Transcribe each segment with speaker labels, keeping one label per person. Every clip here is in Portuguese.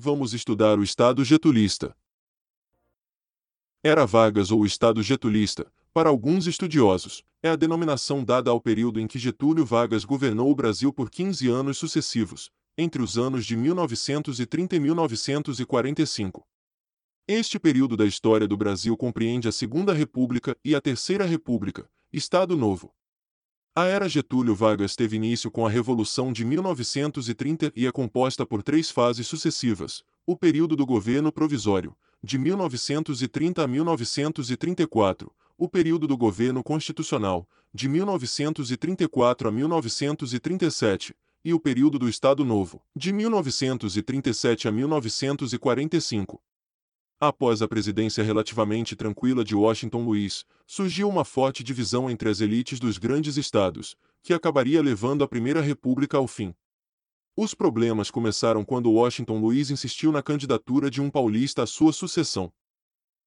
Speaker 1: vamos estudar o Estado getulista. Era Vargas ou Estado getulista, para alguns estudiosos, é a denominação dada ao período em que Getúlio Vargas governou o Brasil por 15 anos sucessivos, entre os anos de 1930 e 1945. Este período da história do Brasil compreende a Segunda República e a Terceira República, Estado Novo. A era Getúlio Vargas teve início com a Revolução de 1930 e é composta por três fases sucessivas: o período do governo provisório, de 1930 a 1934, o período do governo constitucional, de 1934 a 1937, e o período do Estado Novo, de 1937 a 1945. Após a presidência relativamente tranquila de Washington Luiz, surgiu uma forte divisão entre as elites dos grandes estados, que acabaria levando a Primeira República ao fim. Os problemas começaram quando Washington Luiz insistiu na candidatura de um paulista à sua sucessão.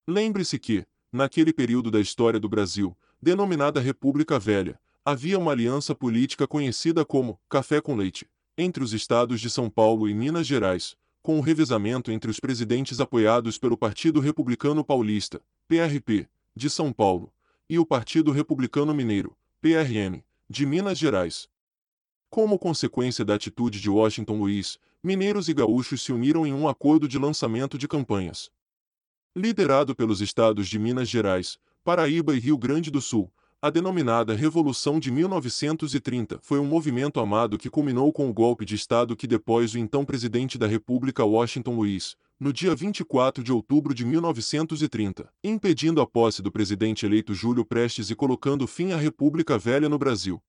Speaker 1: Lembre-se que, naquele período da história do Brasil, denominada República Velha, havia uma aliança política conhecida como Café com Leite, entre os estados de São Paulo e Minas Gerais, com o revezamento entre os presidentes apoiados pelo Partido Republicano Paulista, PRP, de São Paulo, e o Partido Republicano Mineiro, PRM, de Minas Gerais. Como consequência da atitude de Washington Luiz, mineiros e gaúchos se uniram em um acordo de lançamento de campanhas. Liderado pelos estados de Minas Gerais, Paraíba e Rio Grande do Sul, a denominada Revolução de 1930 foi um movimento amado que culminou com o golpe de Estado que depôs o então presidente da República Washington Luiz, no dia 24 de outubro de 1930, impedindo a posse do presidente eleito Júlio Prestes e colocando fim à República Velha no Brasil.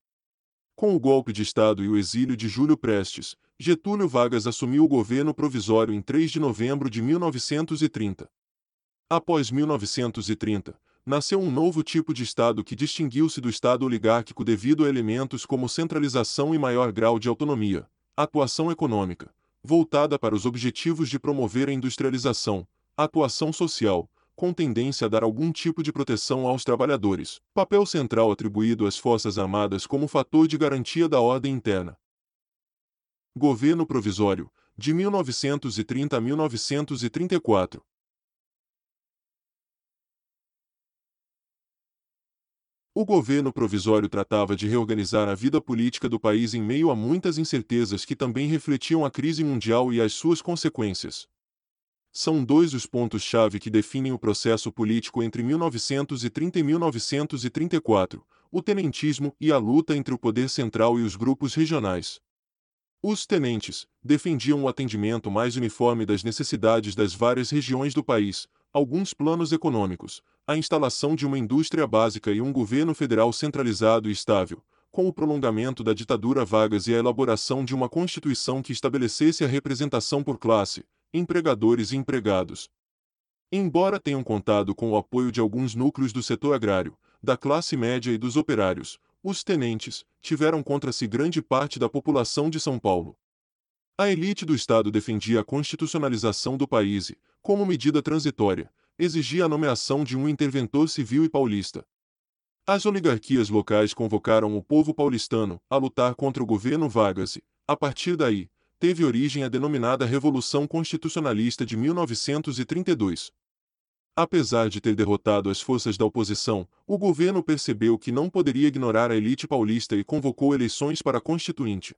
Speaker 1: Com o golpe de Estado e o exílio de Júlio Prestes, Getúlio Vargas assumiu o governo provisório em 3 de novembro de 1930. Após 1930, nasceu um novo tipo de Estado que distinguiu-se do Estado oligárquico devido a elementos como centralização e maior grau de autonomia, atuação econômica, voltada para os objetivos de promover a industrialização, atuação social, com tendência a dar algum tipo de proteção aos trabalhadores, papel central atribuído às Forças Armadas como fator de garantia da ordem interna. Governo Provisório, de 1930 a 1934. O governo provisório tratava de reorganizar a vida política do país em meio a muitas incertezas que também refletiam a crise mundial e as suas consequências. São dois os pontos-chave que definem o processo político entre 1930 e 1934, o tenentismo e a luta entre o poder central e os grupos regionais. Os tenentes defendiam o atendimento mais uniforme das necessidades das várias regiões do país, alguns planos econômicos, a instalação de uma indústria básica e um governo federal centralizado e estável, com o prolongamento da ditadura Vargas e a elaboração de uma constituição que estabelecesse a representação por classe, empregadores e empregados. Embora tenham contado com o apoio de alguns núcleos do setor agrário, da classe média e dos operários, os tenentes tiveram contra si grande parte da população de São Paulo. A elite do Estado defendia a constitucionalização do país e, como medida transitória, exigia a nomeação de um interventor civil e paulista. As oligarquias locais convocaram o povo paulistano a lutar contra o governo Vargas e, a partir daí, teve origem a denominada Revolução Constitucionalista de 1932. Apesar de ter derrotado as forças da oposição, o governo percebeu que não poderia ignorar a elite paulista e convocou eleições para Constituinte.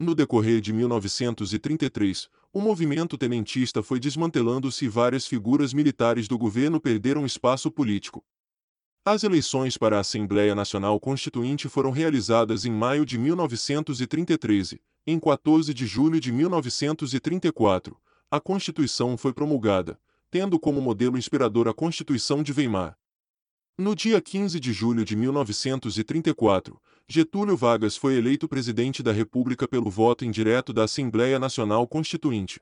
Speaker 1: No decorrer de 1933, o movimento tenentista foi desmantelando-se e várias figuras militares do governo perderam espaço político. As eleições para a Assembleia Nacional Constituinte foram realizadas em maio de 1933 e, em 14 de julho de 1934, a Constituição foi promulgada, tendo como modelo inspirador a Constituição de Weimar. No dia 15 de julho de 1934, Getúlio Vargas foi eleito presidente da República pelo voto indireto da Assembleia Nacional Constituinte.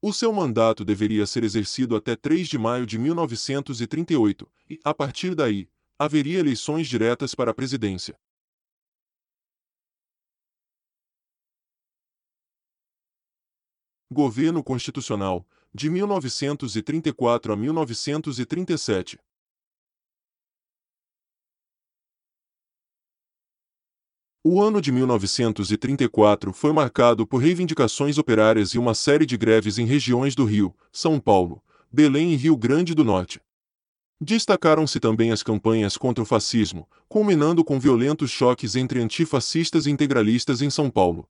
Speaker 1: O seu mandato deveria ser exercido até 3 de maio de 1938, e, a partir daí, haveria eleições diretas para a presidência. Governo Constitucional, de 1934 a 1937. O ano de 1934 foi marcado por reivindicações operárias e uma série de greves em regiões do Rio, São Paulo, Belém e Rio Grande do Norte. Destacaram-se também as campanhas contra o fascismo, culminando com violentos choques entre antifascistas e integralistas em São Paulo.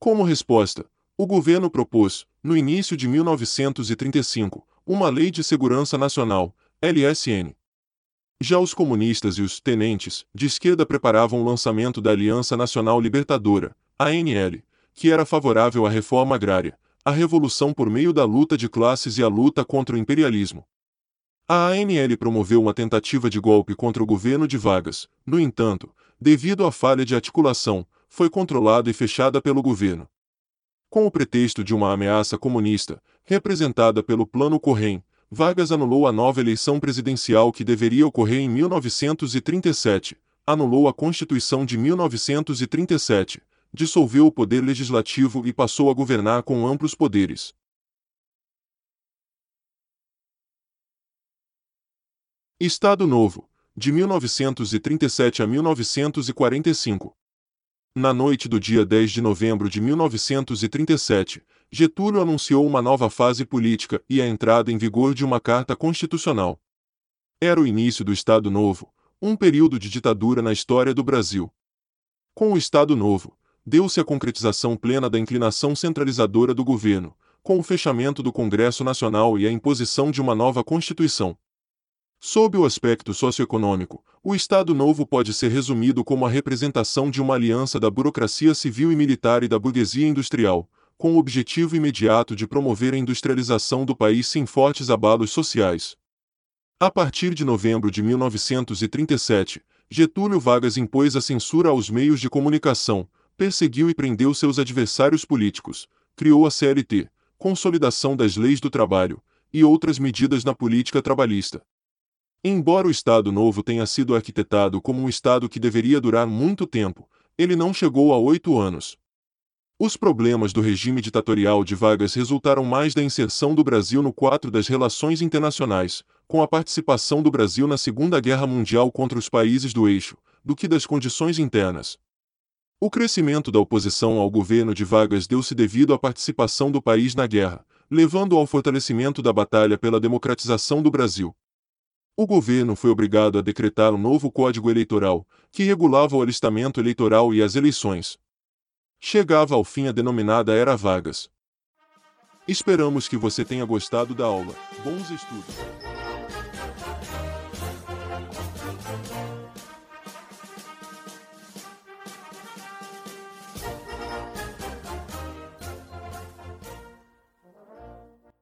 Speaker 1: Como resposta, o governo propôs, no início de 1935, uma Lei de Segurança Nacional, LSN. Já os comunistas e os tenentes de esquerda preparavam o lançamento da Aliança Nacional Libertadora, ANL, que era favorável à reforma agrária, à revolução por meio da luta de classes e à luta contra o imperialismo. A ANL promoveu uma tentativa de golpe contra o governo de Vargas, no entanto, devido à falha de articulação, foi controlada e fechada pelo governo. Com o pretexto de uma ameaça comunista, representada pelo Plano Correm, Vargas anulou a nova eleição presidencial que deveria ocorrer em 1937, anulou a Constituição de 1937, dissolveu o poder legislativo e passou a governar com amplos poderes. Estado Novo, de 1937 a 1945. Na noite do dia 10 de novembro de 1937, Getúlio anunciou uma nova fase política e a entrada em vigor de uma carta constitucional. Era o início do Estado Novo, um período de ditadura na história do Brasil. Com o Estado Novo, deu-se a concretização plena da inclinação centralizadora do governo, com o fechamento do Congresso Nacional e a imposição de uma nova Constituição. Sob o aspecto socioeconômico, o Estado Novo pode ser resumido como a representação de uma aliança da burocracia civil e militar e da burguesia industrial, com o objetivo imediato de promover a industrialização do país sem fortes abalos sociais. A partir de novembro de 1937, Getúlio Vargas impôs a censura aos meios de comunicação, perseguiu e prendeu seus adversários políticos, criou a CLT, consolidação das leis do trabalho, e outras medidas na política trabalhista. Embora o Estado Novo tenha sido arquitetado como um Estado que deveria durar muito tempo, ele não chegou a oito anos. Os problemas do regime ditatorial de Vargas resultaram mais da inserção do Brasil no quadro das relações internacionais, com a participação do Brasil na Segunda Guerra Mundial contra os países do eixo, do que das condições internas. O crescimento da oposição ao governo de Vargas deu-se devido à participação do país na guerra, levando ao fortalecimento da batalha pela democratização do Brasil. O governo foi obrigado a decretar um novo Código Eleitoral, que regulava o alistamento eleitoral e as eleições, Chegava ao fim a denominada Era Vargas. Esperamos que você tenha gostado da aula. Bons estudos!